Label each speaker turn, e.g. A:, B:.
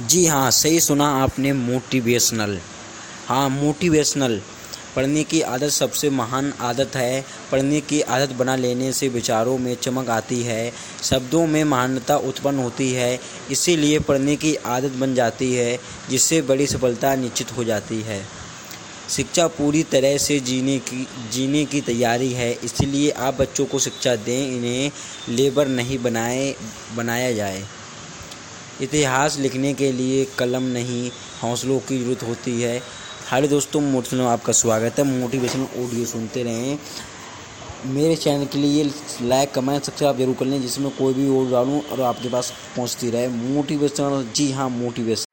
A: जी हाँ सही सुना आपने मोटिवेशनल हाँ मोटिवेशनल पढ़ने की आदत सबसे महान आदत है। पढ़ने की आदत बना लेने से विचारों में चमक आती है। शब्दों में महानता उत्पन्न होती है। इसीलिए पढ़ने की आदत बन जाती है, जिससे बड़ी सफलता निश्चित हो जाती है। शिक्षा पूरी तरह से जीने की जीने की तैयारी है। इसलिए आप बच्चों को शिक्षा दें, इन्हें लेबर नहीं बनाए, बनाया जाए। इतिहास लिखने के लिए कलम नहीं, हौसलों की ज़रूरत होती है। हेलो दोस्तों मोटिवेशन आपका स्वागत है। मोटिवेशनल ऑडियो सुनते रहें। मेरे चैनल के लिए लाइक, कमेंट सबसे आप ज़रूर कर लें, जिसमें कोई भी ओर डालूँ और आपके पास पहुँचती रहे। मोटिवेशनल, जी हाँ मोटिवेशन